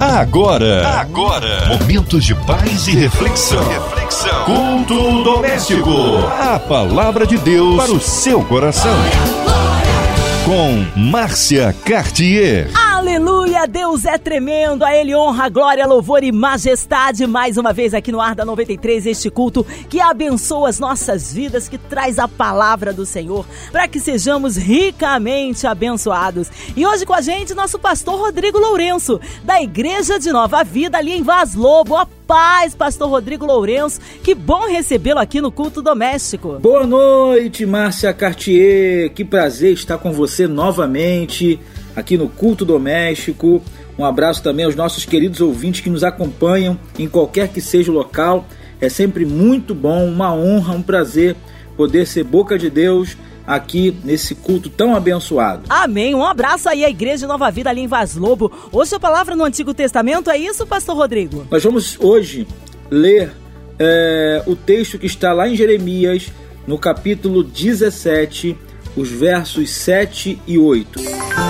Agora, agora, momentos de paz e reflexão. reflexão. Culto doméstico. A palavra de Deus para o seu coração. Com Márcia Cartier. Aleluia, Deus é tremendo, a Ele honra, glória, louvor e majestade. Mais uma vez aqui no Ar da 93, este culto que abençoa as nossas vidas, que traz a palavra do Senhor, para que sejamos ricamente abençoados. E hoje com a gente, nosso pastor Rodrigo Lourenço, da Igreja de Nova Vida, ali em Vaz Lobo. A paz, pastor Rodrigo Lourenço. Que bom recebê-lo aqui no culto doméstico. Boa noite, Márcia Cartier. Que prazer estar com você novamente aqui no Culto Doméstico. Um abraço também aos nossos queridos ouvintes que nos acompanham em qualquer que seja o local. É sempre muito bom, uma honra, um prazer poder ser boca de Deus aqui nesse culto tão abençoado. Amém. Um abraço aí à Igreja Nova Vida ali em Vaz Lobo. Hoje a palavra no Antigo Testamento é isso, pastor Rodrigo? Nós vamos hoje ler é, o texto que está lá em Jeremias, no capítulo 17, os versos 7 e 8.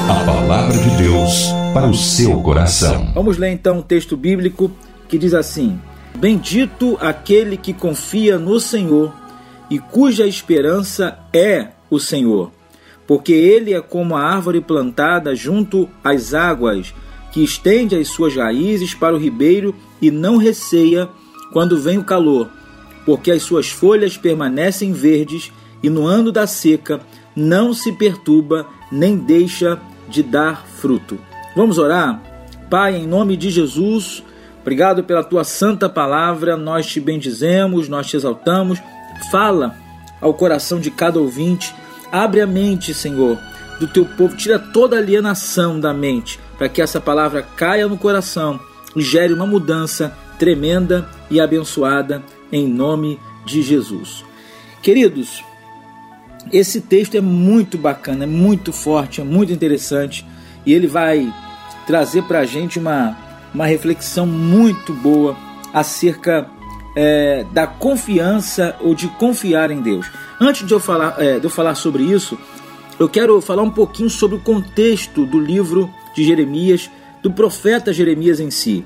A palavra de Deus para o seu coração. Vamos ler então o texto bíblico que diz assim: Bendito aquele que confia no Senhor e cuja esperança é o Senhor, porque ele é como a árvore plantada junto às águas, que estende as suas raízes para o ribeiro e não receia quando vem o calor, porque as suas folhas permanecem verdes e no ano da seca não se perturba nem deixa de dar fruto. Vamos orar? Pai, em nome de Jesus, obrigado pela tua santa palavra, nós te bendizemos, nós te exaltamos. Fala ao coração de cada ouvinte, abre a mente, Senhor, do teu povo, tira toda alienação da mente, para que essa palavra caia no coração e gere uma mudança tremenda e abençoada em nome de Jesus. Queridos, esse texto é muito bacana, é muito forte, é muito interessante e ele vai trazer para a gente uma, uma reflexão muito boa acerca é, da confiança ou de confiar em Deus. Antes de eu, falar, é, de eu falar sobre isso, eu quero falar um pouquinho sobre o contexto do livro de Jeremias, do profeta Jeremias em si.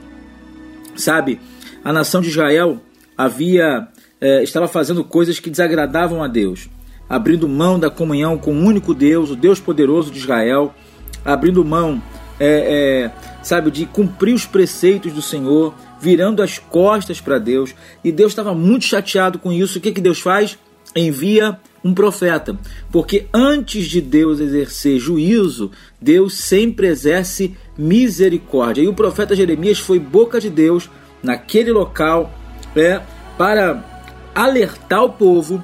Sabe, a nação de Israel havia é, estava fazendo coisas que desagradavam a Deus abrindo mão da comunhão com o único Deus, o Deus poderoso de Israel, abrindo mão, é, é, sabe, de cumprir os preceitos do Senhor, virando as costas para Deus. E Deus estava muito chateado com isso. O que, que Deus faz? Envia um profeta, porque antes de Deus exercer juízo, Deus sempre exerce misericórdia. E o profeta Jeremias foi boca de Deus naquele local é, para alertar o povo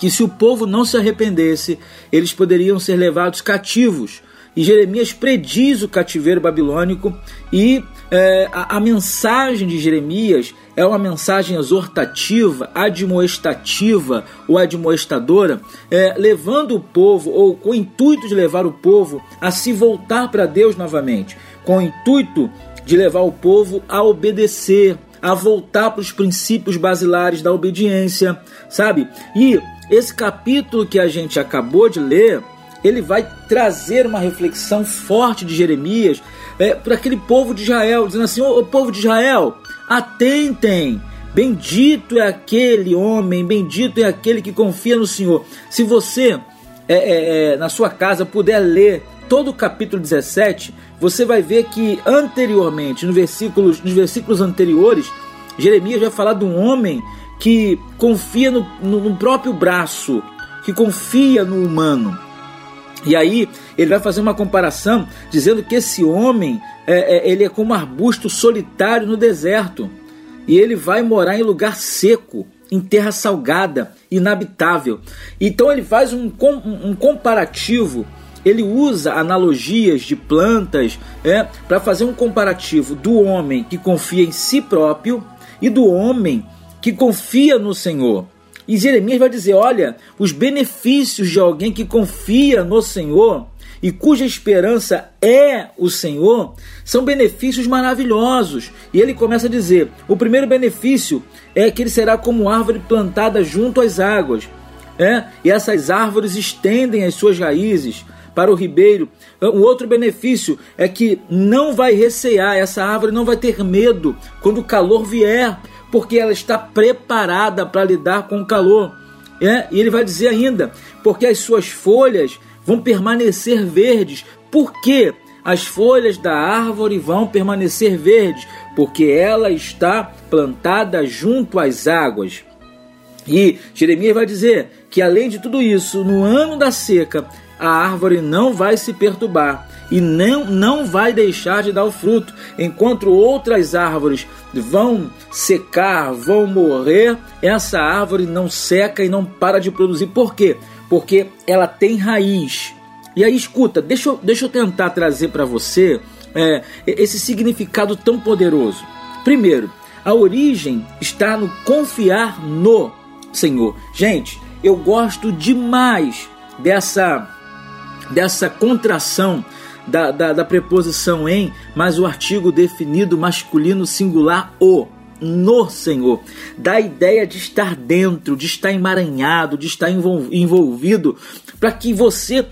que se o povo não se arrependesse, eles poderiam ser levados cativos. E Jeremias prediz o cativeiro babilônico, e é, a, a, mensagem de Jeremias é uma mensagem exortativa, admoestativa ou admoestadora, é, levando o povo, ou com o intuito de levar o povo a se voltar para Deus novamente, com o intuito de levar o povo a obedecer, a voltar para os princípios basilares da obediência, sabe? E esse capítulo que a gente acabou de ler, ele vai trazer uma reflexão forte de Jeremias é, para aquele povo de Israel, dizendo assim: Ô povo de Israel, atentem, bendito é aquele homem, bendito é aquele que confia no Senhor. Se você, é, é, é na sua casa, puder ler todo o capítulo 17, você vai ver que anteriormente, no versículos, nos versículos anteriores, Jeremias vai falar de um homem que confia no, no, no próprio braço, que confia no humano. E aí ele vai fazer uma comparação dizendo que esse homem é, é, ele é como um arbusto solitário no deserto e ele vai morar em lugar seco, em terra salgada, inabitável. Então ele faz um, um comparativo, ele usa analogias de plantas é, para fazer um comparativo do homem que confia em si próprio e do homem que confia no Senhor. E Jeremias vai dizer: olha, os benefícios de alguém que confia no Senhor e cuja esperança é o Senhor são benefícios maravilhosos. E ele começa a dizer: o primeiro benefício é que ele será como árvore plantada junto às águas. É? E essas árvores estendem as suas raízes para o ribeiro. Um outro benefício é que não vai recear, essa árvore não vai ter medo quando o calor vier, porque ela está preparada para lidar com o calor. É? E ele vai dizer ainda, porque as suas folhas vão permanecer verdes. Por quê? As folhas da árvore vão permanecer verdes, porque ela está plantada junto às águas. E Jeremias vai dizer que além de tudo isso, no ano da seca, a árvore não vai se perturbar e não, não vai deixar de dar o fruto, enquanto outras árvores vão secar, vão morrer, essa árvore não seca e não para de produzir. Por quê? Porque ela tem raiz. E aí, escuta, deixa eu, deixa eu tentar trazer para você é, esse significado tão poderoso. Primeiro, a origem está no confiar no Senhor. Gente, eu gosto demais dessa, dessa contração da, da, da preposição em, mas o artigo definido masculino singular o no Senhor, da ideia de estar dentro, de estar emaranhado, de estar envolvido, para que você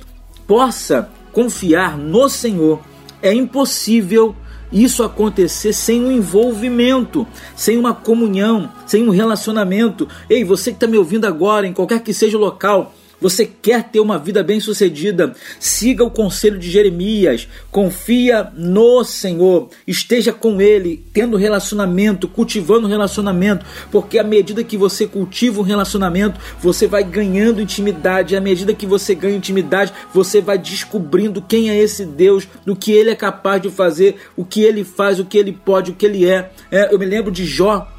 possa confiar no Senhor. É impossível isso acontecer sem um envolvimento, sem uma comunhão, sem um relacionamento. Ei, você que está me ouvindo agora, em qualquer que seja o local, você quer ter uma vida bem-sucedida? Siga o conselho de Jeremias. Confia no Senhor. Esteja com Ele, tendo relacionamento, cultivando relacionamento, porque à medida que você cultiva um relacionamento, você vai ganhando intimidade. À medida que você ganha intimidade, você vai descobrindo quem é esse Deus, do que Ele é capaz de fazer, o que Ele faz, o que Ele pode, o que Ele é. é eu me lembro de Jó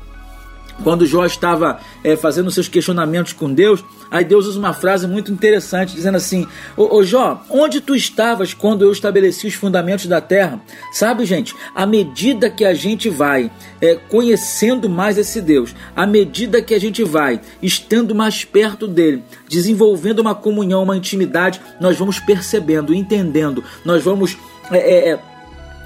quando Jó estava é, fazendo seus questionamentos com Deus, aí Deus usa uma frase muito interessante, dizendo assim: ô, ô, Jó, onde tu estavas quando eu estabeleci os fundamentos da terra? Sabe, gente, à medida que a gente vai é, conhecendo mais esse Deus, à medida que a gente vai estando mais perto dele, desenvolvendo uma comunhão, uma intimidade, nós vamos percebendo, entendendo, nós vamos. É,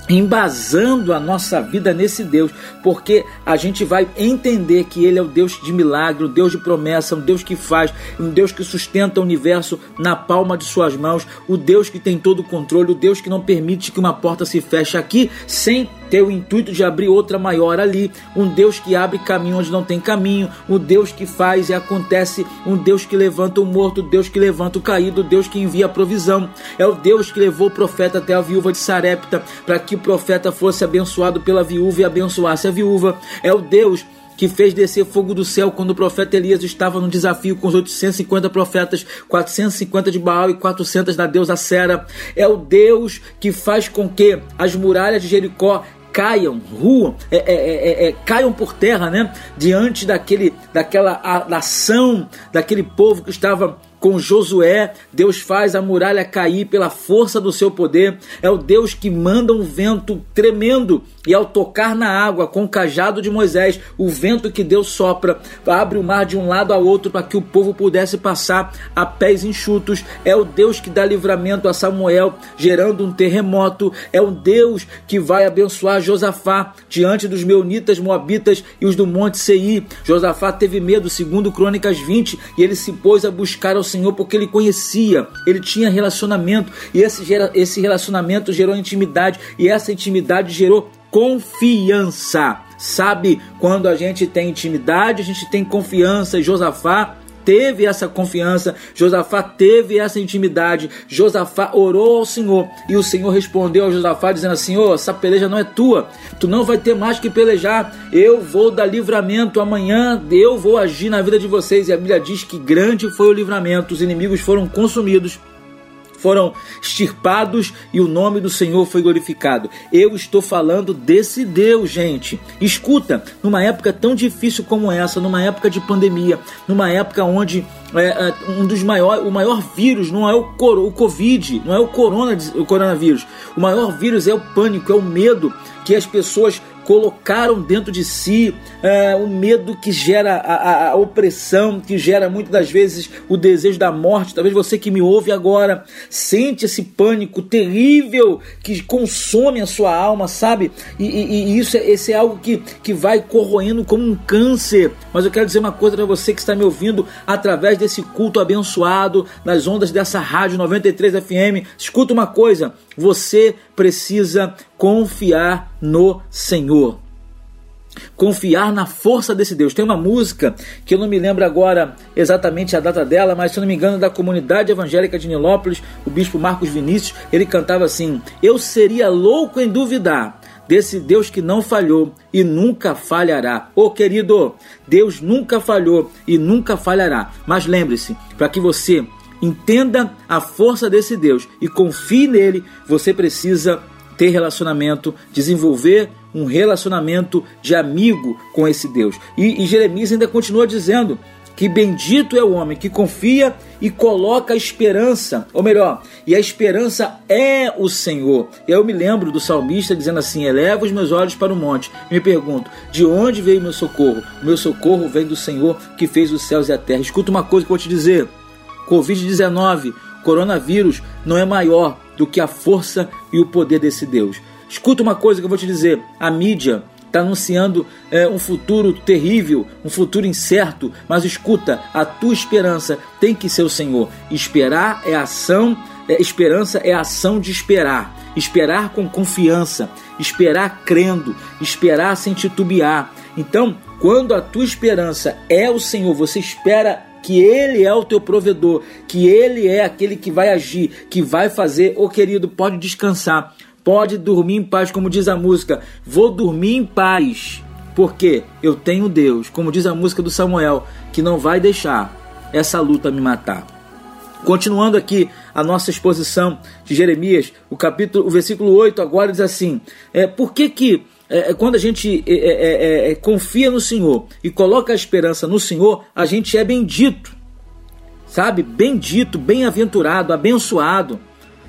embasando a nossa vida nesse Deus, porque a gente vai entender que Ele é o Deus de milagre, o Deus de promessa, um Deus que faz, um Deus que sustenta o universo na palma de Suas mãos, o Deus que tem todo o controle, o Deus que não permite que uma porta se feche aqui sem ter o intuito de abrir outra maior ali, um Deus que abre caminho onde não tem caminho, um Deus que faz e acontece, um Deus que levanta o morto, Deus que levanta o caído, Deus que envia a provisão. É o Deus que levou o profeta até a viúva de Sarepta para que o profeta fosse abençoado pela viúva e abençoasse a viúva. É o Deus que fez descer fogo do céu quando o profeta Elias estava no desafio com os 850 profetas, 450 de Baal e 400 da deusa Sera. É o Deus que faz com que as muralhas de Jericó caiam, ruam, é, é, é, é, caiam por terra, né? Diante daquele, daquela ação daquele povo que estava com Josué, Deus faz a muralha cair pela força do seu poder. É o Deus que manda um vento tremendo e ao tocar na água com o cajado de Moisés, o vento que Deus sopra abre o mar de um lado ao outro para que o povo pudesse passar a pés enxutos. É o Deus que dá livramento a Samuel, gerando um terremoto. É o Deus que vai abençoar Josafá diante dos meunitas, moabitas e os do monte Seir. Josafá teve medo, segundo Crônicas 20, e ele se pôs a buscar ao Senhor porque ele conhecia, ele tinha relacionamento e esse, esse relacionamento gerou intimidade e essa intimidade gerou confiança. Sabe, quando a gente tem intimidade, a gente tem confiança. E Josafá teve essa confiança, Josafá teve essa intimidade, Josafá orou ao Senhor e o Senhor respondeu a Josafá dizendo assim: oh, essa peleja não é tua, tu não vai ter mais que pelejar, eu vou dar livramento amanhã, eu vou agir na vida de vocês. E a Bíblia diz que grande foi o livramento, os inimigos foram consumidos foram extirpados e o nome do Senhor foi glorificado. Eu estou falando desse Deus, gente. Escuta, numa época tão difícil como essa, numa época de pandemia, numa época onde é, é, um dos maiores, o maior vírus não é o, o Covid, não é o, corona, o coronavírus. O maior vírus é o pânico, é o medo que as pessoas colocaram dentro de si é, o medo que gera a, a, opressão, que gera muitas das vezes o desejo da morte. Talvez você que me ouve agora sente esse pânico terrível que consome a sua alma, sabe? E, e, e isso é, esse é algo que, que vai corroendo como um câncer. Mas eu quero dizer uma coisa para você que está me ouvindo através desse culto abençoado, nas ondas dessa rádio 93 FM. Escuta uma coisa: você precisa confiar no Senhor. Confiar na força desse Deus. Tem uma música que eu não me lembro agora exatamente a data dela, mas se eu não me engano, da comunidade evangélica de Nilópolis, o bispo Marcos Vinícius, ele cantava assim: Eu seria louco em duvidar desse Deus que não falhou e nunca falhará. Ô oh, querido, Deus nunca falhou e nunca falhará. Mas lembre-se, para que você entenda a força desse Deus e confie nele, você precisa ter relacionamento, desenvolver um relacionamento de amigo com esse Deus. E, e Jeremias ainda continua dizendo que bendito é o homem que confia e coloca a esperança, ou melhor, e a esperança é o Senhor. Eu me lembro do salmista dizendo assim: Eleva os meus olhos para o monte. Me pergunto: de onde veio meu socorro? Meu socorro vem do Senhor que fez os céus e a terra. Escuta uma coisa que eu vou te dizer: Covid-19, coronavírus, não é maior do que a força e o poder desse Deus. Escuta uma coisa que eu vou te dizer: a mídia está anunciando é, um futuro terrível, um futuro incerto, mas escuta, a tua esperança tem que ser o Senhor. Esperar é ação, é, esperança é ação de esperar. Esperar com confiança, esperar crendo, esperar sem titubear. Então, quando a tua esperança é o Senhor, você espera que Ele é o teu provedor, que Ele é aquele que vai agir, que vai fazer. Ô querido, pode descansar, pode dormir em paz, como diz a música. Vou dormir em paz, porque eu tenho Deus, como diz a música do Samuel, que não vai deixar essa luta me matar. Continuando aqui a nossa exposição de Jeremias, o capítulo, o versículo 8 agora diz assim: é, por que que é, é, quando a gente é é, é, confia no Senhor e coloca a esperança no Senhor, a gente é bendito, sabe? Bendito, bem-aventurado, abençoado.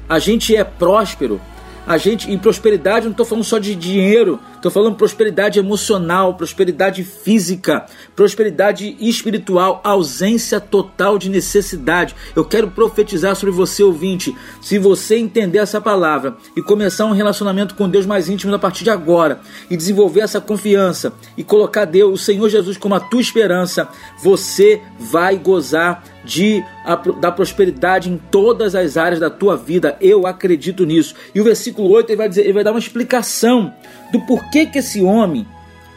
A gente é próspero, a gente, em prosperidade, não estou falando só de dinheiro, estou falando prosperidade emocional, prosperidade física, prosperidade espiritual, ausência total de necessidade. Eu quero profetizar sobre você, ouvinte. Se você entender essa palavra e começar um relacionamento com Deus mais íntimo a partir de agora, e desenvolver essa confiança e colocar Deus, o Senhor Jesus, como a tua esperança, você vai gozar de, a, da prosperidade em todas as áreas da tua vida. Eu acredito nisso. E o versículo 8 ele vai, dizer, ele vai dar uma explicação do porquê que esse homem,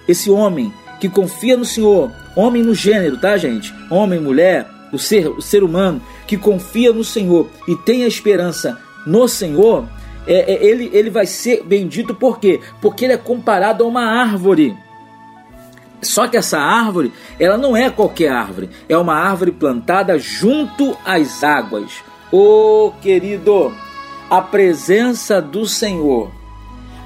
esse homem que confia no Senhor, homem no gênero, tá, gente? Homem, mulher, o ser, o ser humano que confia no Senhor e tem a esperança no Senhor, é, é, ele, ele vai ser bendito por quê? Porque ele é comparado a uma árvore só que essa árvore, ela não é qualquer árvore, é uma árvore plantada junto às águas. Ô oh, querido, a presença do Senhor,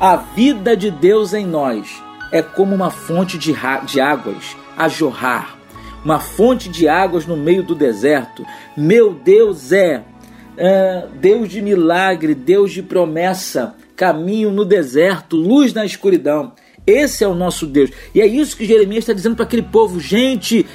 a vida de Deus em nós, é como uma fonte de, de águas a jorrar, uma fonte de águas no meio do deserto. Meu Deus é, é Deus de milagre, Deus de promessa, caminho no deserto, luz na escuridão. Esse é o nosso Deus. E é isso que Jeremias está dizendo para aquele povo: gente,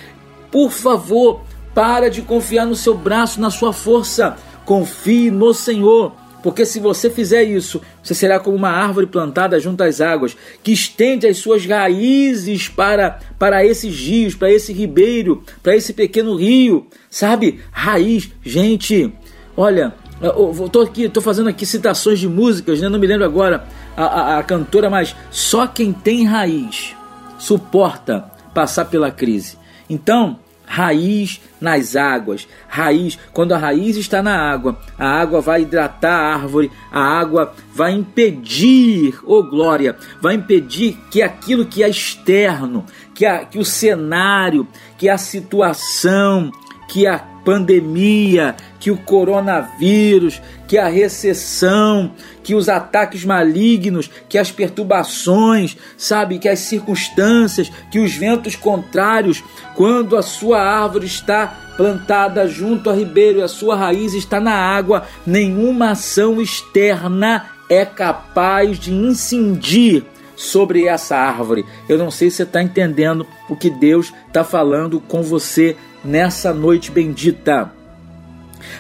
por favor, para de confiar no seu braço, na sua força. Confie no Senhor. Porque se você fizer isso, você será como uma árvore plantada junto às águas, que estende as suas raízes para, para esses rios, para esse ribeiro, para esse pequeno rio. Sabe? Raiz. Gente, olha, eu tô aqui, tô fazendo aqui citações de músicas, né? Não me lembro agora a, a, a cantora, mas só quem tem raiz suporta passar pela crise. Então, raiz nas águas, raiz, quando a raiz está na água, a água vai hidratar a árvore, a água vai impedir, oh glória, vai impedir que aquilo que é externo, que, a, que o cenário, que a situação, que a pandemia, que o coronavírus, que a recessão, que os ataques malignos, que as perturbações, sabe, que as circunstâncias, que os ventos contrários, quando a sua árvore está plantada junto a ribeiro e a sua raiz está na água, nenhuma ação externa é capaz de incidir sobre essa árvore. Eu não sei se você está entendendo o que Deus está falando com você nessa noite bendita.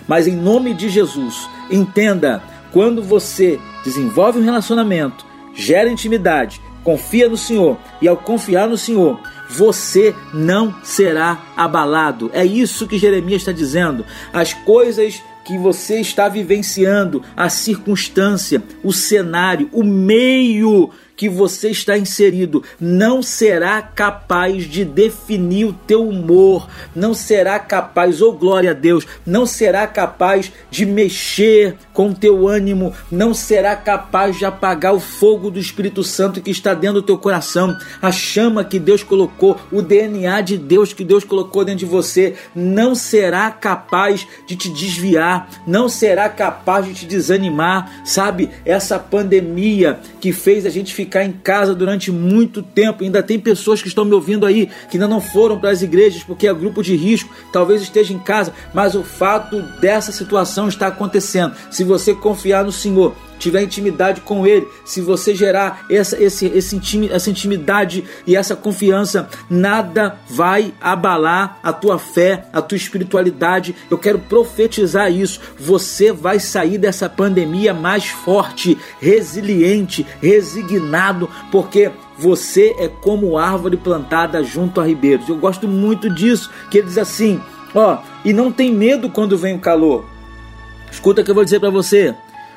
Mas em nome de Jesus, entenda: quando você desenvolve um relacionamento, gera intimidade, confia no Senhor e ao confiar no Senhor, você não será abalado. É isso que Jeremias está dizendo. As coisas que você está vivenciando, a circunstância, o cenário, o meio que você está inserido. Não será capaz de definir o teu humor, não será capaz, oh glória a Deus, não será capaz de mexer com o teu ânimo, não será capaz de apagar o fogo do Espírito Santo que está dentro do teu coração, a chama que Deus colocou, o DNA de Deus que Deus colocou dentro de você, não será capaz de te desviar, não será capaz de te desanimar, sabe? Essa pandemia que fez a gente ficar ficar em casa durante muito tempo. Ainda tem pessoas que estão me ouvindo aí que ainda não foram para as igrejas porque é grupo de risco, talvez esteja em casa, mas o fato dessa situação está acontecendo. Se você confiar no Senhor, tiver intimidade com Ele, se você gerar essa, esse, esse essa intimidade e essa confiança, nada vai abalar a tua fé, a tua espiritualidade. Eu quero profetizar isso. Você vai sair dessa pandemia mais forte, resiliente, resignado, porque você é como árvore plantada junto a ribeiros. Eu gosto muito disso, que ele diz assim, ó, e não tem medo quando vem o calor. Escuta o que eu vou dizer para você.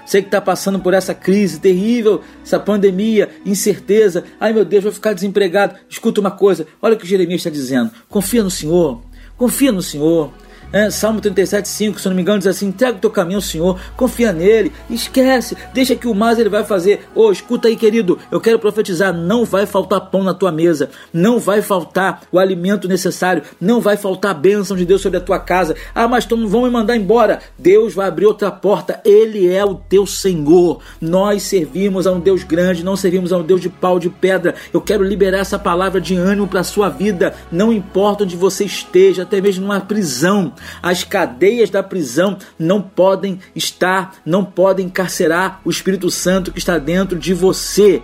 Você que está passando por essa crise terrível, essa pandemia, incerteza. Ai meu Deus, vou ficar desempregado. Escuta uma coisa, olha o que Jeremias está dizendo. Confia no Senhor, confia no Senhor. É, Salmo 37, 5, se não me engano, diz assim: entrega o teu caminho ao Senhor, confia nele, esquece, deixa que o mais ele vai fazer. Ô, oh, escuta aí, querido, eu quero profetizar: não vai faltar pão na tua mesa, não vai faltar o alimento necessário, não vai faltar a bênção de Deus sobre a tua casa. Ah, mas então vão me mandar embora. Deus vai abrir outra porta, Ele é o teu Senhor. Nós servimos a um Deus grande, não servimos a um Deus de pau de pedra. Eu quero liberar essa palavra de ânimo para a sua vida, não importa onde você esteja, até mesmo numa prisão as cadeias da prisão não podem estar, não podem encarcerar o Espírito Santo que está dentro de você.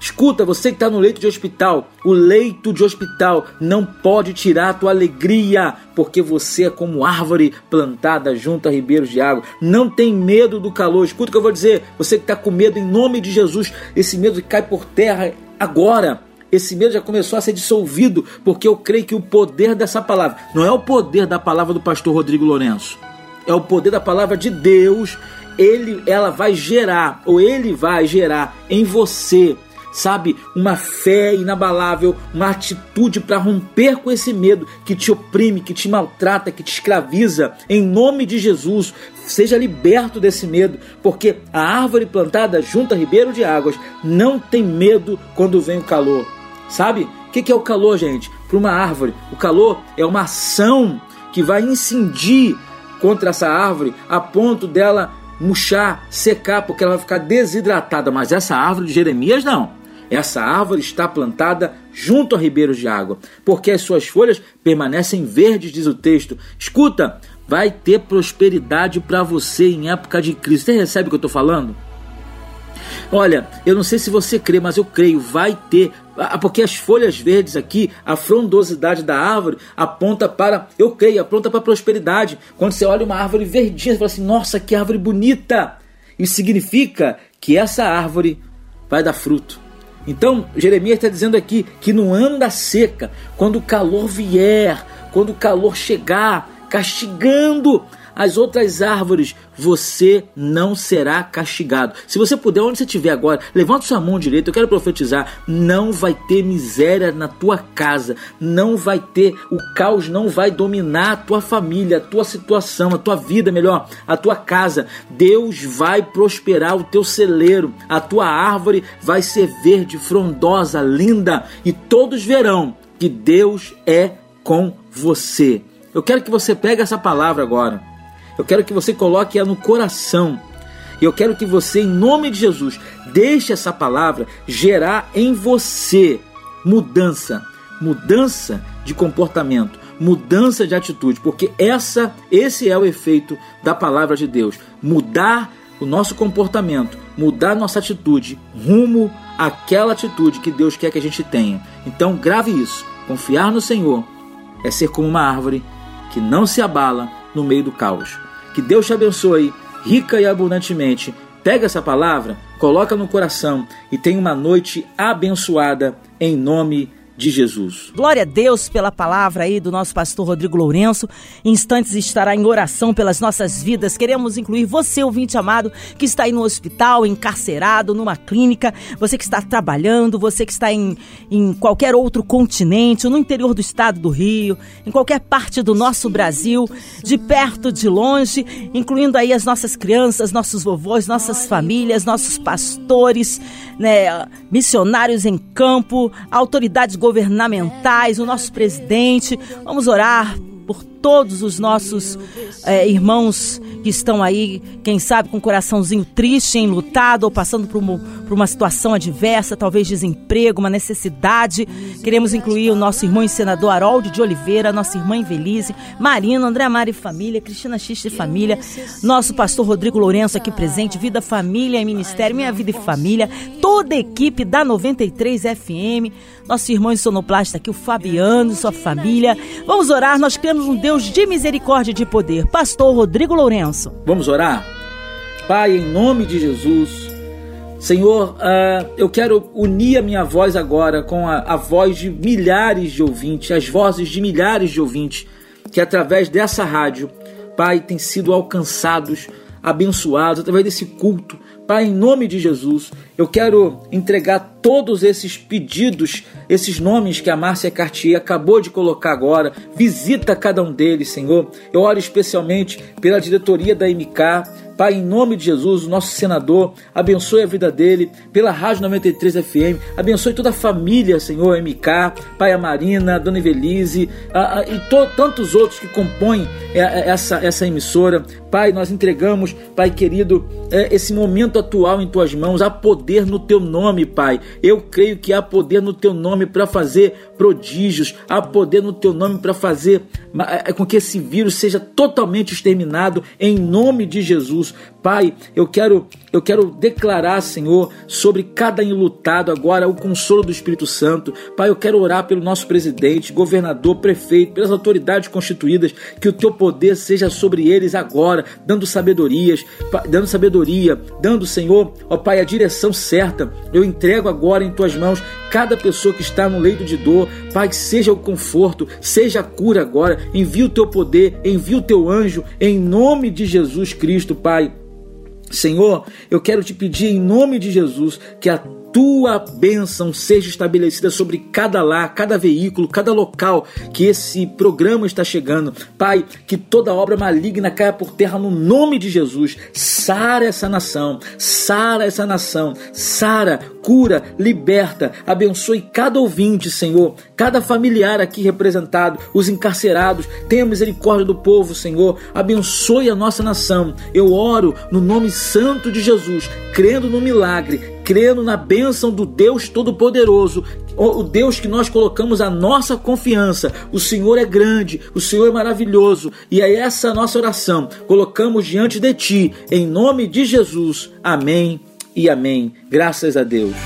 Escuta, você que está no leito de hospital, o leito de hospital não pode tirar a tua alegria, porque você é como árvore plantada junto a ribeiros de água. Não tem medo do calor. Escuta o que eu vou dizer. Você que está com medo, em nome de Jesus, esse medo cai por terra agora esse medo já começou a ser dissolvido, porque eu creio que o poder dessa palavra não é o poder da palavra do pastor Rodrigo Lourenço, é o poder da palavra de Deus. Ele, ela vai gerar, ou ele vai gerar em você, sabe, uma fé inabalável, uma atitude para romper com esse medo que te oprime, que te maltrata, que te escraviza. Em nome de Jesus, seja liberto desse medo, porque a árvore plantada junto a ribeiro de águas não tem medo quando vem o calor. Sabe? O que é o calor, gente? Para uma árvore, o calor é uma ação que vai incidir contra essa árvore a ponto dela murchar, secar, porque ela vai ficar desidratada. Mas essa árvore de Jeremias não. Essa árvore está plantada junto a ribeiros de água, porque as suas folhas permanecem verdes, diz o texto. Escuta, vai ter prosperidade para você em época de crise. Você recebe o que eu estou falando? Olha, eu não sei se você crê, mas eu creio, vai ter. Ah, porque as folhas verdes aqui, a frondosidade da árvore aponta para, eu creio, aponta para prosperidade. Quando você olha uma árvore verdinha, você fala assim: nossa, que árvore bonita! Isso significa que essa árvore vai dar fruto. Então, Jeremias está dizendo aqui que no ano da seca, quando o calor vier, quando o calor chegar, castigando as outras árvores, você não será castigado. Se você puder, onde você estiver agora, levanta sua mão direita, eu quero profetizar, não vai ter miséria na tua casa, não vai ter, o caos não vai dominar a tua família, a tua situação, a tua vida, melhor, a tua casa. Deus vai prosperar o teu celeiro, a tua árvore vai ser verde, frondosa, linda, e todos verão que Deus é com você. Eu quero que você pegue essa palavra agora eu quero que você coloque ela no coração. E eu quero que você, em nome de Jesus, deixe essa palavra gerar em você mudança, mudança de comportamento, mudança de atitude, porque essa, esse é o efeito da palavra de Deus. Mudar o nosso comportamento, mudar nossa atitude rumo àquela atitude que Deus quer que a gente tenha. Então, grave isso. Confiar no Senhor é ser como uma árvore que não se abala no meio do caos. Que Deus te abençoe rica e abundantemente. Pega essa palavra, coloca no coração e tenha uma noite abençoada em nome de de Jesus. Glória a Deus pela palavra aí do nosso pastor Rodrigo Lourenço. Em instantes estará em oração pelas nossas vidas. Queremos incluir você, ouvinte amado, que está aí no hospital, encarcerado, numa clínica, você que está trabalhando, você que está em, em qualquer outro continente, no interior do estado do Rio, em qualquer parte do nosso Brasil, de perto, de longe, incluindo aí as nossas crianças, nossos vovôs, nossas famílias, nossos pastores, né, missionários em campo, autoridades governamentais o nosso presidente. Vamos orar por todos os nossos é, irmãos que estão aí, quem sabe, com o coraçãozinho triste, enlutado ou passando por uma, por uma situação adversa, talvez desemprego, uma necessidade. Queremos incluir o nosso irmão e senador Harold de Oliveira, nossa irmã Invelise, Marina, André Mari Família, Cristina X de Família, nosso pastor Rodrigo Lourenço aqui presente, Vida, Família e Ministério, Minha Vida e Família, toda a equipe da 93 FM, nosso irmão sonoplasta aqui, o Fabiano, sua família. Vamos orar, nós cremos um Deus de misericórdia e de poder. Pastor Rodrigo Lourenço. Vamos orar? Pai, em nome de Jesus, Senhor, uh, eu quero unir a minha voz agora com a, a voz de milhares de ouvintes, as vozes de milhares de ouvintes que através dessa rádio, Pai, têm sido alcançados, abençoados através desse culto. Pai, em nome de Jesus, eu quero entregar todos esses pedidos, esses nomes que a Márcia Cartier acabou de colocar agora. Visita cada um deles, Senhor. Eu oro especialmente pela diretoria da MK, Pai, em nome de Jesus, o nosso senador, abençoe a vida dele, pela Rádio 93 FM, abençoe toda a família, Senhor, MK, Pai, a Marina, Dona Evelise a, a, e to, tantos outros que compõem essa, essa emissora. Pai, nós entregamos, Pai querido, é, esse momento atual em tuas mãos. Há poder no teu nome, Pai. Eu creio que há poder no teu nome para fazer prodígios, há poder no teu nome para fazer é, com que esse vírus seja totalmente exterminado em nome de Jesus. Pai, eu quero eu quero declarar, Senhor, sobre cada enlutado agora o consolo do Espírito Santo. Pai, eu quero orar pelo nosso presidente, governador, prefeito, pelas autoridades constituídas, que o teu poder seja sobre eles agora, dando sabedorias, dando sabedoria, dando, Senhor, ó Pai, a direção certa. Eu entrego agora em tuas mãos cada pessoa que está no leito de dor. Pai, seja o conforto, seja a cura agora. Envia o teu poder, envia o teu anjo em nome de Jesus Cristo, Pai. Senhor, eu quero te pedir em nome de Jesus que a tua bênção seja estabelecida sobre cada lar, cada veículo, cada local que esse programa está chegando. Pai, que toda obra maligna caia por terra no nome de Jesus. Sara essa nação, sara essa nação, sara, cura, liberta, abençoe cada ouvinte, Senhor, cada familiar aqui representado, os encarcerados, tenha misericórdia do povo, Senhor, abençoe a nossa nação. Eu oro no nome santo de Jesus, crendo no milagre crendo na bênção do Deus Todo-Poderoso, o Deus que nós colocamos a nossa confiança. O Senhor é grande, o Senhor é maravilhoso, e é essa nossa oração. Colocamos diante de Ti, em nome de Jesus. Amém e amém. Graças a Deus.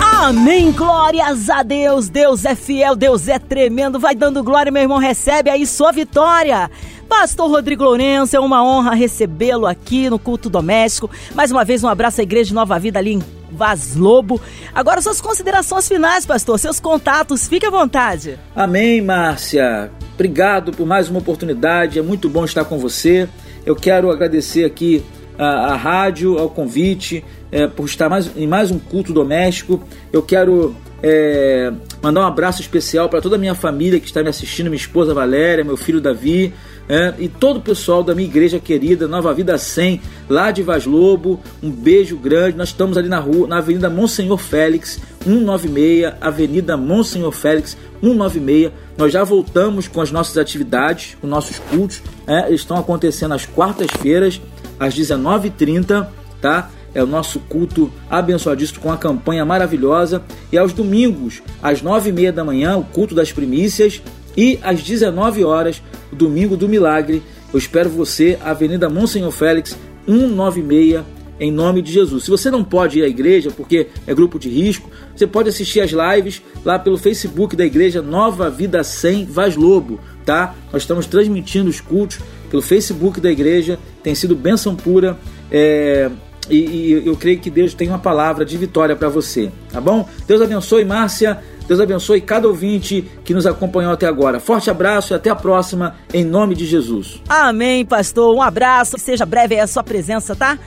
Amém, glórias a Deus. Deus é fiel, Deus é tremendo. Vai dando glória, meu irmão. Recebe aí sua vitória. Pastor Rodrigo Lourenço, é uma honra recebê-lo aqui no culto doméstico. Mais uma vez, um abraço à Igreja de Nova Vida ali em Vaz Lobo. Agora, suas considerações finais, pastor, seus contatos, fique à vontade. Amém, Márcia. Obrigado por mais uma oportunidade, é muito bom estar com você. Eu quero agradecer aqui a rádio, ao convite, é, por estar mais, em mais um culto doméstico. Eu quero é, mandar um abraço especial para toda a minha família que está me assistindo, minha esposa Valéria, meu filho Davi, é, e todo o pessoal da minha igreja querida, Nova Vida 100, lá de Vaz Lobo. Um beijo grande. Nós estamos ali na rua, na Avenida Monsenhor Félix, 196, Avenida Monsenhor Félix, 196. Nós já voltamos com as nossas atividades, com nossos cultos. É, estão acontecendo às quartas-feiras, às 19h30, tá? É o nosso culto abençoadíssimo com a campanha maravilhosa. E aos domingos, às 9h30 da manhã, o culto das primícias. E às 19 horas, domingo do milagre. Eu espero você, Avenida Monsenhor Félix, 196 em nome de Jesus. Se você não pode ir à igreja porque é grupo de risco, você pode assistir as lives lá pelo Facebook da igreja Nova Vida 100 Vaz Lobo, tá? Nós estamos transmitindo os cultos pelo Facebook da igreja, tem sido bênção pura. É, e, e, eu creio que Deus tem uma palavra de vitória para você, tá bom? Deus abençoe, Márcia. Deus abençoe cada ouvinte que nos acompanhou até agora. Forte abraço e até a próxima, em nome de Jesus. Amém, pastor. Um abraço. Seja breve a sua presença, tá?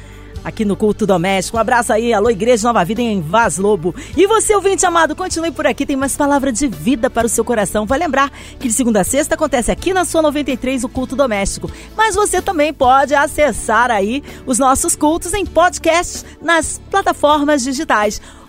aqui no Culto Doméstico. Um abraço aí, alô Igreja Nova Vida em Vaz Lobo. E você, ouvinte amado, continue por aqui, tem mais palavra de vida para o seu coração. Vai lembrar que de segunda a sexta acontece aqui na sua 93 o Culto Doméstico. Mas você também pode acessar aí os nossos cultos em podcast nas plataformas digitais.